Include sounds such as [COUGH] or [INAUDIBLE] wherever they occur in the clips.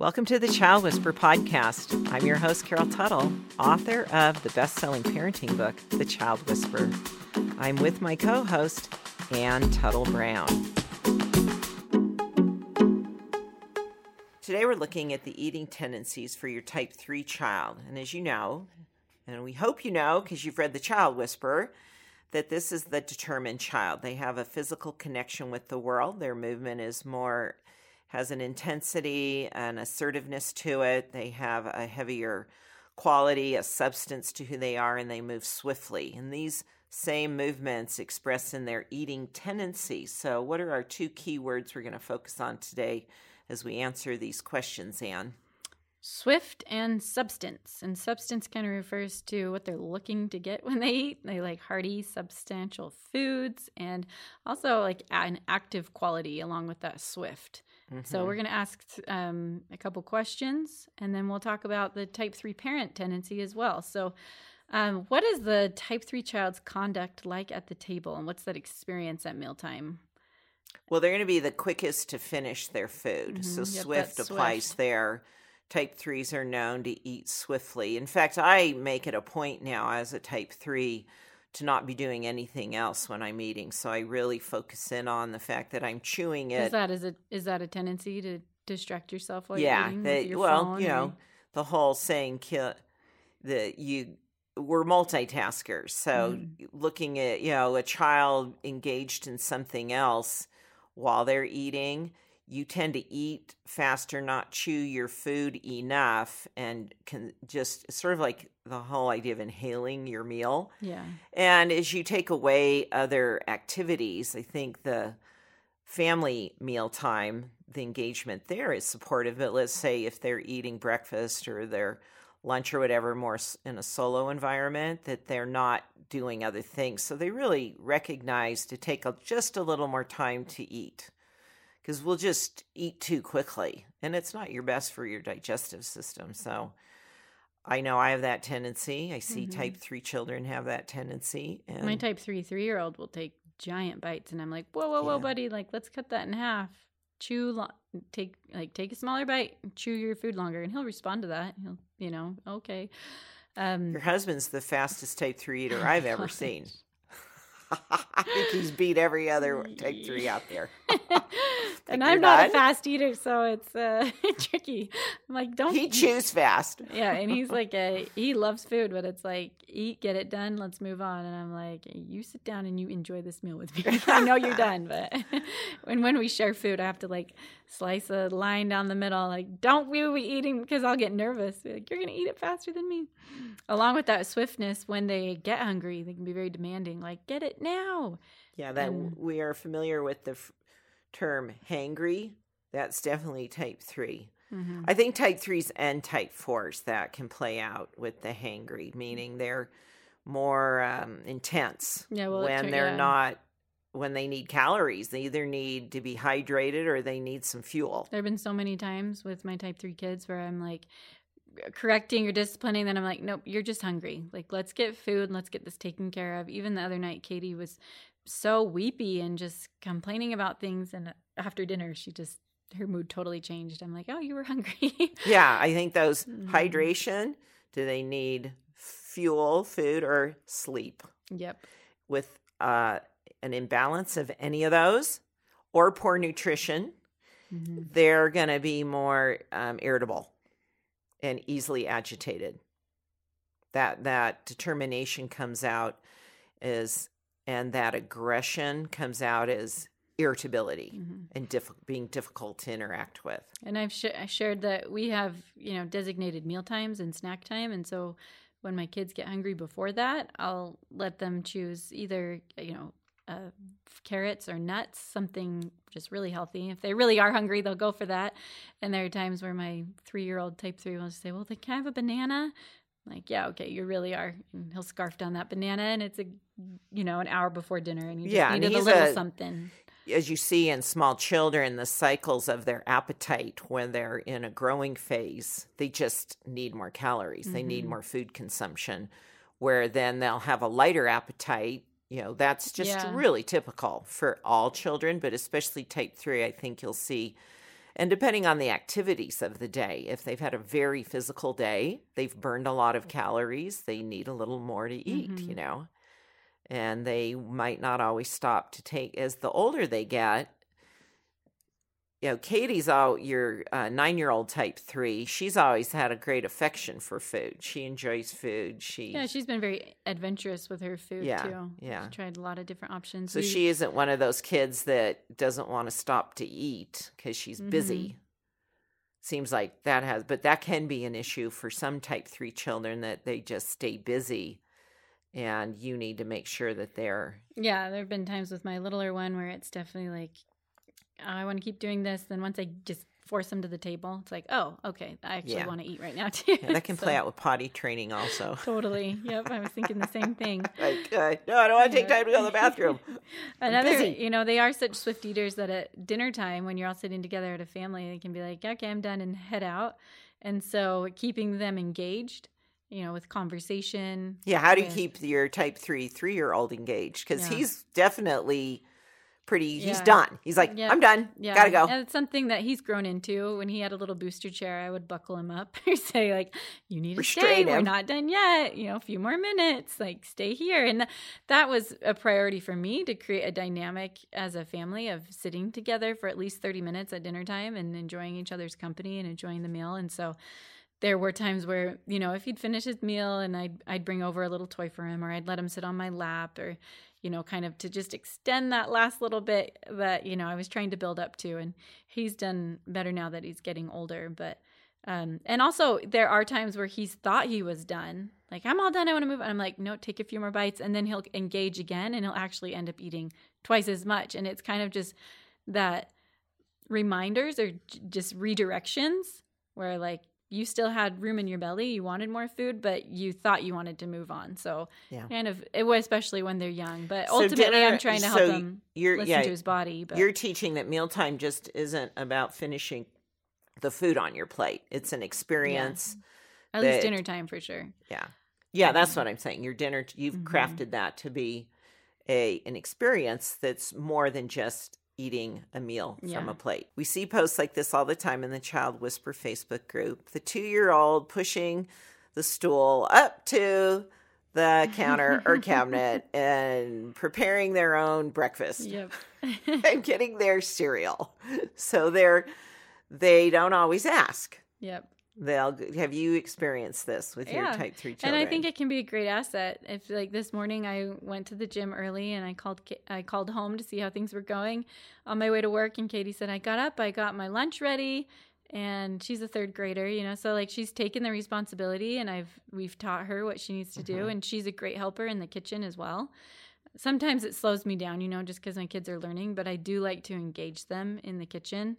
Welcome to the Child Whisperer podcast. I'm your host, Carol Tuttle, author of the best selling parenting book, The Child Whisperer. I'm with my co host, Anne Tuttle Brown. Today, we're looking at the eating tendencies for your type 3 child. And as you know, and we hope you know because you've read The Child Whisperer, that this is the determined child. They have a physical connection with the world. Their movement is more, has an intensity and assertiveness to it. They have a heavier quality, a substance to who they are, and they move swiftly. And these same movements express in their eating tendencies. So, what are our two key words we're going to focus on today as we answer these questions, Anne? Swift and substance. And substance kind of refers to what they're looking to get when they eat. They like hearty, substantial foods and also like an active quality along with that swift. Mm-hmm. So we're going to ask um, a couple questions and then we'll talk about the type 3 parent tendency as well. So, um, what is the type 3 child's conduct like at the table and what's that experience at mealtime? Well, they're going to be the quickest to finish their food. Mm-hmm. So, yep, swift applies swift. there type threes are known to eat swiftly. In fact, I make it a point now as a type three to not be doing anything else when I'm eating. So I really focus in on the fact that I'm chewing it. Is that is it is that a tendency to distract yourself while yeah, you're eating? Yeah, well, you or? know, the whole saying kill that you we're multitaskers. So mm. looking at, you know, a child engaged in something else while they're eating you tend to eat faster, not chew your food enough, and can just sort of like the whole idea of inhaling your meal. Yeah. And as you take away other activities, I think the family meal time, the engagement there is supportive. But let's say if they're eating breakfast or their lunch or whatever more in a solo environment, that they're not doing other things. So they really recognize to take a, just a little more time to eat because we'll just eat too quickly and it's not your best for your digestive system. So I know I have that tendency. I see mm-hmm. type 3 children have that tendency. And My type 3 3 year old will take giant bites and I'm like, whoa, whoa, whoa, yeah. buddy, like let's cut that in half. Chew, lo- take like take a smaller bite, chew your food longer, and he'll respond to that. He'll, you know, okay. Um, Your husband's the fastest type three eater [LAUGHS] I've ever seen. [LAUGHS] I think he's beat every other take three [LAUGHS] out there. [LAUGHS] and I'm not, not, a fast eater, so it's uh, [LAUGHS] tricky. I'm like, don't. He chews fast. yeah, and he's [LAUGHS] like, a, he loves food, but it's like, eat, get it done, let's move on. And I'm like, you sit down and you enjoy this meal with me. I know you're done, but when when we share food, I have to like slice a line down the middle. Like, don't we be eating because I'll get nervous. Like, you're gonna eat it faster than me. Along with that swiftness, when they get hungry, they can be very demanding. Like, get it now. Yeah, that and, we are familiar with the term hangry. That's definitely type 3 mm-hmm. I think type threes and type fours that can play out with the hangry, meaning they're more um, intense yeah, well, when they're yeah. not when they need calories. They either need to be hydrated or they need some fuel. There have been so many times with my type 3 kids where I'm like correcting or disciplining, then I'm like, nope, you're just hungry. Like, let's get food and let's get this taken care of. Even the other night, Katie was so weepy and just complaining about things. And after dinner, she just, her mood totally changed. I'm like, oh, you were hungry. [LAUGHS] yeah, I think those mm-hmm. hydration, do they need fuel, food, or sleep? Yep. With uh, an imbalance of any of those or poor nutrition, mm-hmm. they're going to be more um, irritable and easily agitated. That that determination comes out as and that aggression comes out as irritability mm-hmm. and diff- being difficult to interact with. And I've sh- I shared that we have you know designated meal times and snack time, and so when my kids get hungry before that, I'll let them choose either you know uh, carrots or nuts, something just really healthy. If they really are hungry, they'll go for that. And there are times where my three year old type three will say, Well, they can I have a banana? Like, yeah, okay, you really are. And he'll scarf down that banana, and it's a, you know, an hour before dinner, and he just yeah, needed a little a, something. As you see in small children, the cycles of their appetite when they're in a growing phase, they just need more calories. Mm-hmm. They need mm-hmm. more food consumption. Where then they'll have a lighter appetite you know that's just yeah. really typical for all children but especially type 3 i think you'll see And depending on the activities of the day, if they've had a very physical day, they've burned a lot of calories, they need a little more to eat, Mhm. you know. And they might not always stop to take, as the older they get, you know, Katie's all your uh, nine year old type three. She's always had a great affection for food. She enjoys food. She, Yeah, she's been very adventurous with her food Yeah, too. yeah. She's tried a lot of different options. so We- she isn't one of those kids that doesn't want to stop to eat because she's busy. Seems like that has, but that can be an issue for some type three children that they just stay busy, and you need to make sure that they're Yeah, there have been times with my littler one where it's definitely like, "Oh, I want to keep doing this. Then once I just force them to the table, it's like, oh, okay, I actually Yeah. want to eat right now [LAUGHS] too. yeah, that can play out with potty training also. [LAUGHS] Totally. Yep. I was thinking the same thing. [LAUGHS] like, uh, no, I don't want to take time to go to the bathroom. Another, you know, they are such swift eaters that at dinner time, when you're all sitting together at a family, they can be like, okay, I'm done and head out. And so keeping them engaged, you know, with conversation. Yeah, how do you with- keep your type three three year old engaged? Because Yeah. he's definitely pretty. He's done. He's like, Yeah. I'm done. Yeah, Gotta go. And it's something that he's grown into. When he had a little booster chair, I would buckle him up [LAUGHS] or say, like, you need to stay. Restrain We're not done yet. You know, a few more minutes. Like, stay here. And th- that was a priority for me to create a dynamic as a family of sitting together for at least 30 minutes at dinner time and enjoying each other's company and enjoying the meal. And so there were times where, you know, if he'd finish his meal and I'd I'd bring over a little toy for him or I'd let him sit on my lap or you know, kind of to just extend that last little bit that, you know, I was trying to build up to. And he's done better now that he's getting older. But, um, and also there are times where he's thought he was done. Like, I'm all done. I want to move. And I'm like, no, take a few more bites. And then he'll engage again and he'll actually end up eating twice as much. And it's kind of just that reminders or j- just redirections where, like, you still had room in your belly, you wanted more food, but you thought you wanted to move on. So, Yeah. kind of, it was especially when they're young. But So ultimately, dinner- I'm trying to help so him listen yeah. to his body. But You're teaching that mealtime just isn't about finishing the food on your plate. It's an experience. at least dinner time for sure. Yeah. Yeah, that's what I'm saying. Your dinner you've Mhm. crafted that to be a an experience that's more than just eating a meal from a plate. We see posts like this all the time in the Child Whisperer Facebook group. The 2-year-old pushing the stool up to the [LAUGHS] counter or cabinet and preparing their own breakfast Yep. [LAUGHS] and getting their cereal. So they're they don't always ask. yep. They'll have you experienced this with your type 3 children And? I think it can be a great asset. If like this morning I went to the gym early and I called I called home to see how things were going on my way to work and Katie said I got up, I got my lunch ready and she's a third grader, you know. So like she's taken the responsibility and I've we've taught her what she needs to do Mhm. and she's a great helper in the kitchen as well. Sometimes it slows me down, you know, just cuz my kids are learning, but I do like to engage them in the kitchen.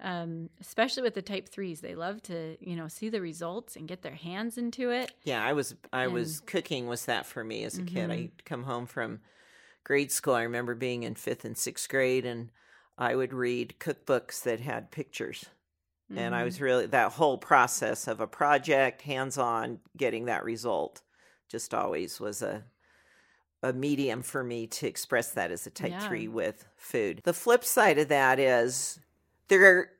Um, especially with the type threes, they love to, you know, see the results and get their hands into it. Yeah, I was I was cooking was that for me as a kid. Mhm. I'd come home from grade school. I remember being in 5th and 6th grade and I would read cookbooks that had pictures. And I was really that whole process of a project, hands-on, getting that result just always was a a medium for me to express that as a type Yeah. 3 with food. The flip side of that is they're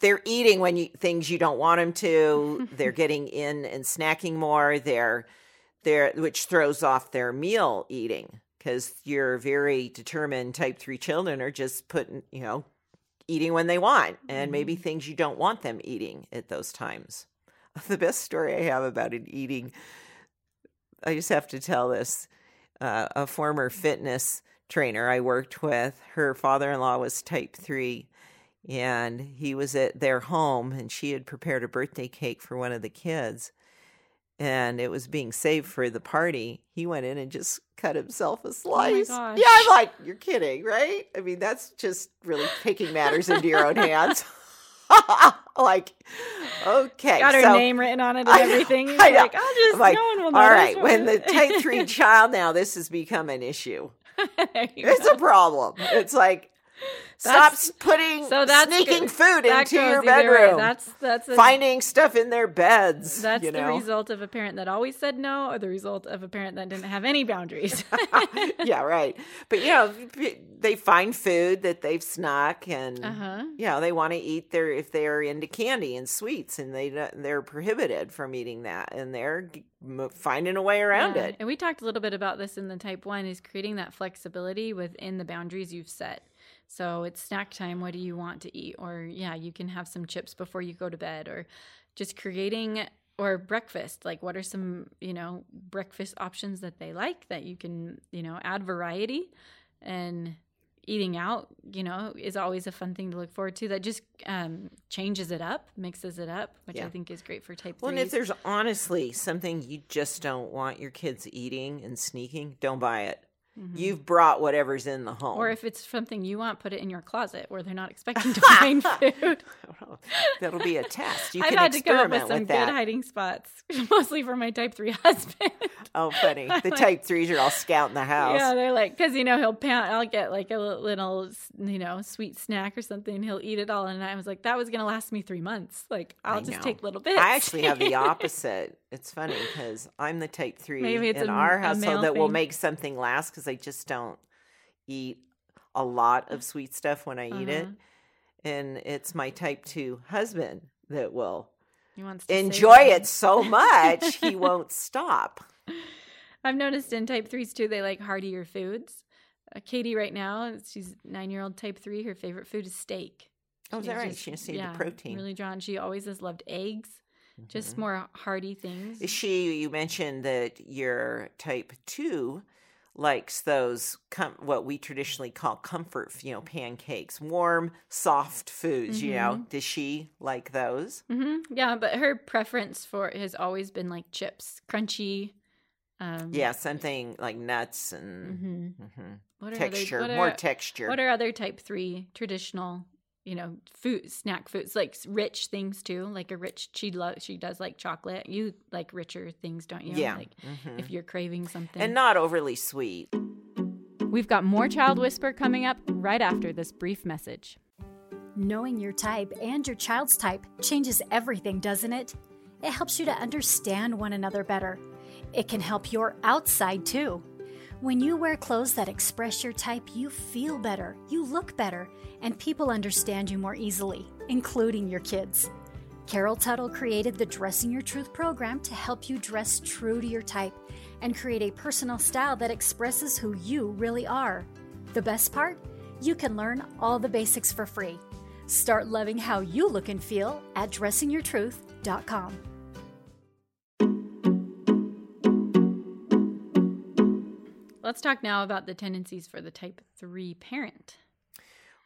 they're eating when you things you don't want them to. [LAUGHS] they're getting in and snacking more. They're they're which throws off their meal eating because your very determined type three children are just putting you know eating when they want and maybe Mhm. things you don't want them eating at those times. [LAUGHS] The best story I have about it eating, I just have to tell this. Uh, a former fitness trainer I worked with, her father in law was type three, and he was at their home, and she had prepared a birthday cake for one of the kids, and it was being saved for the party. He went in and just cut himself a oh slice. gosh. yeah, I'm like, you're kidding, right? I mean, that's just really taking matters into your own hands. [LAUGHS] like, okay, got her so- name written on it and know, everything. I know. like, I'll just, I'm like, no one will All notice. right, when the type three [LAUGHS] child now, this has become an issue. It's go. a problem. It's like, Stop putting So that's sneaking good. food That into your either way. bedroom. That's that's a, finding stuff in their beds. that's you the result of a parent that always said no, or the result of a parent that didn't have any boundaries. [LAUGHS] yeah, right. But you know, they find food that they've snuck, and uh huh. you know, they want to eat their if they're into candy and sweets, and they they're prohibited from eating that, and they're finding a way around it. And we talked a little bit about this in the type one is creating that flexibility within the boundaries you've set. So it's snack time. What do you want to eat? Or yeah, you can have some chips before you go to bed, or just creating or breakfast. Like what are some you know breakfast options that they like that you can you know add variety and eating out you know is always a fun thing to look forward to that just um, changes it up mixes it up which Yeah. i think is great for type Well, and if there's honestly something you just don't want your kids eating and sneaking, don't buy it. You've brought whatever's in the home. Mm-hmm. Or if it's something you want, put it in your closet where they're not expecting to [LAUGHS] find food. [LAUGHS] I don't know. That'll be a test. You I've can had to come up with some with good hiding spots, [LAUGHS] mostly for my type three husband. Oh, funny. [LAUGHS] The like- type threes are all scouting the house. yeah, they're like, because you know he'll pound. I'll get like a little, you know, sweet snack or something. He'll eat it all, and I was like, that was gonna last me three months. Like I'll I just know. take little bits. I actually have the [LAUGHS] opposite. It's funny because I'm the type three Maybe it's in a- our household that will make something last because I just don't eat a lot of sweet stuff when I eat it. Uh-huh. And it's my type two husband that will to enjoy it so much he [LAUGHS] won't stop. [LAUGHS] I've noticed in type threes too, they like heartier foods. Uh, Katie, right now, she's nine year old type three. Her favorite food is steak. Oh, is that right? just- She yeah, the protein. Really drawn. She always has loved eggs, just more hearty things. Is she? You mentioned that your type two likes those com- what we traditionally call comfort, you know, pancakes, warm, soft foods. You know, does she like those? hmm Yeah, but her preference for has always been like chips, crunchy. Um, Yeah, something like nuts and hmm mhm. What are texture, Other, what more texture. What are other type three traditional, you know, food snack foods like rich things too? Like a rich she loves she does like chocolate. You like richer things, don't you? yeah, Like mhm. if you're craving something. and not overly sweet. We've got more Child Whisperer coming up right after this brief message. Knowing your type and your child's type changes everything, doesn't it? It helps you to understand one another better. It can help your outside too. When you wear clothes that express your type, you feel better, you look better, and people understand you more easily, including your kids. Carol Tuttle created the Dressing Your Truth program to help you dress true to your type and create a personal style that expresses who you really are. The best part? You can learn all the basics for free. Start loving how you look and feel at dressingyourtruth.com. Let's talk now about the tendencies for the type 3 parent.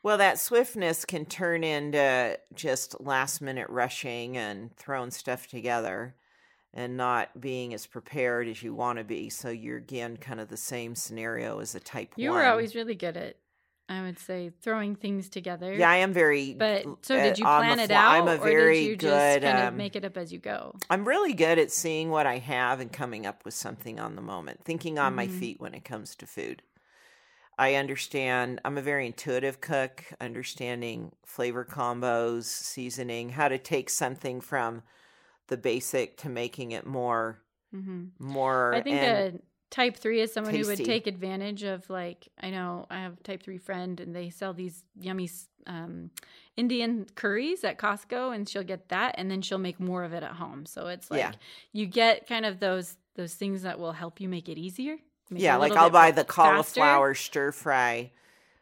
Well, that swiftness can turn into just last minute rushing and throwing stuff together and not being as prepared as you want to be. So you're again kind of the same scenario as a type You one. You were always really good at, I would say, throwing things together. Yeah, I am very. But so uh, did you plan it out, I'm a or did you good. just kind um, of make it up as you go? I'm really good at seeing what I have and coming up with something on the moment, thinking on my Mhm. feet when it comes to food. I understand, I'm a very intuitive cook, understanding flavor combos, seasoning, how to take something from the basic to making it more, hmm more. I think and- a type three is someone who would take advantage of like I know I have a type three friend and they sell these yummy um, Indian curries at Costco and she'll get that and then she'll make more of it at home. So it's like Yeah. you get kind of those those things that will help you make it easier. make yeah, a like I'll buy the faster. cauliflower stir fry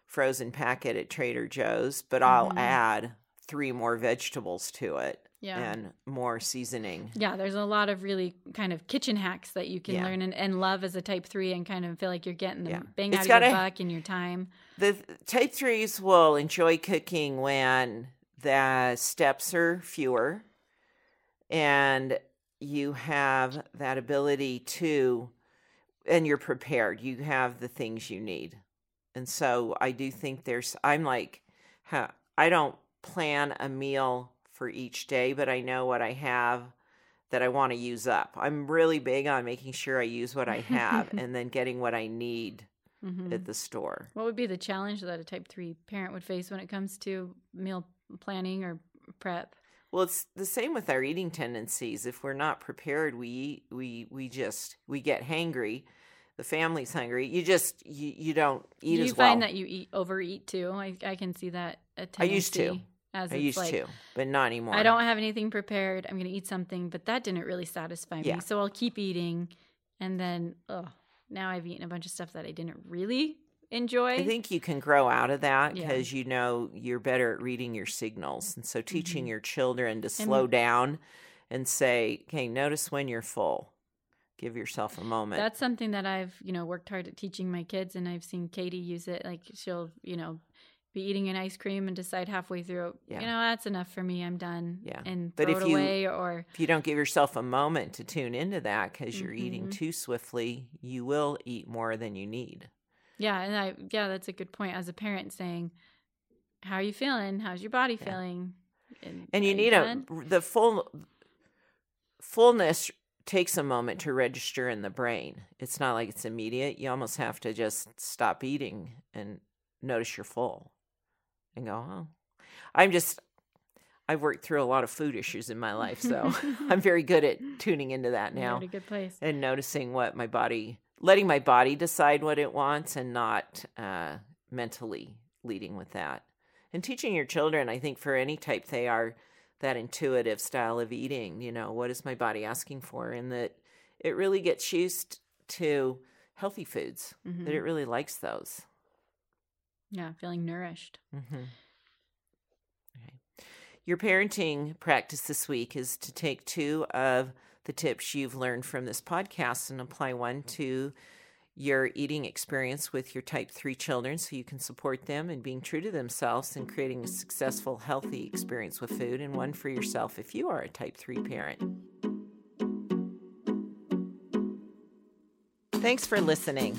frozen packet at Trader Joe's, but I'll Mhm. add three more vegetables to it Yeah. and more seasoning. Yeah, there's a lot of really kind of kitchen hacks that you can Yeah. learn and, and love as a type three and kind of feel like you're getting the Yeah. bang It's out of your buck in your time. The type threes will enjoy cooking when the steps are fewer and you have that ability to, and you're prepared. You have the things you need. And so I do think there's, I'm like, huh, I don't plan a meal for each day, but I know what I have that I want to use up. I'm really big on making sure I use what I have [LAUGHS] and then getting what I need Mhm. at the store. What would be the challenge that a type 3 parent would face when it comes to meal planning or prep? Well, it's the same with our eating tendencies. If we're not prepared, we eat, we we just we get hangry. The family's hungry. You just you, you don't eat you as well. You find that you eat overeat too? I, I can see that. A I used to. As I used like, to, but not anymore. I don't have anything prepared. I'm going to eat something, but that didn't really satisfy me. Yeah. So I'll keep eating. And then, oh, now I've eaten a bunch of stuff that I didn't really enjoy. I think you can grow out of that Yeah. because you know you're better at reading your signals. And so teaching Mhm. your children to slow down and say, okay, notice when you're full. Give yourself a moment. That's something that I've, you know, worked hard at teaching my kids and I've seen Katie use it. Like she'll, you know, be eating an ice cream and decide halfway through, Yeah. you know, that's enough for me. I'm done. Yeah. And But throw if it you- away or if you don't give yourself a moment to tune into that because you're eating Mhm. too swiftly, you will eat more than you need. yeah. And I, yeah, that's a good point as a parent saying, how are you feeling? How's your body Yeah. feeling? And you need done? a the full fullness takes a moment to register in the brain. It's not like it's immediate. You almost have to just stop eating and notice you're full and go, "Oh." I'm just I've worked through a lot of food issues in my life, so [LAUGHS] I'm very good at [LAUGHS] tuning into that You're now at a good place. and noticing what my body letting my body decide what it wants and not uh, mentally leading with that and teaching your children i think for any type they are that intuitive style of eating you know what is my body asking for and that it really gets used to healthy foods Mhm. that it really likes those Yeah, feeling nourished. Mm-hmm. Okay. Your parenting practice this week is to take two of the tips you've learned from this podcast and apply one to your eating experience with your type 3 children so you can support them in being true to themselves and creating a successful, healthy experience with food, and one for yourself if you are a type 3 parent. Thanks for listening.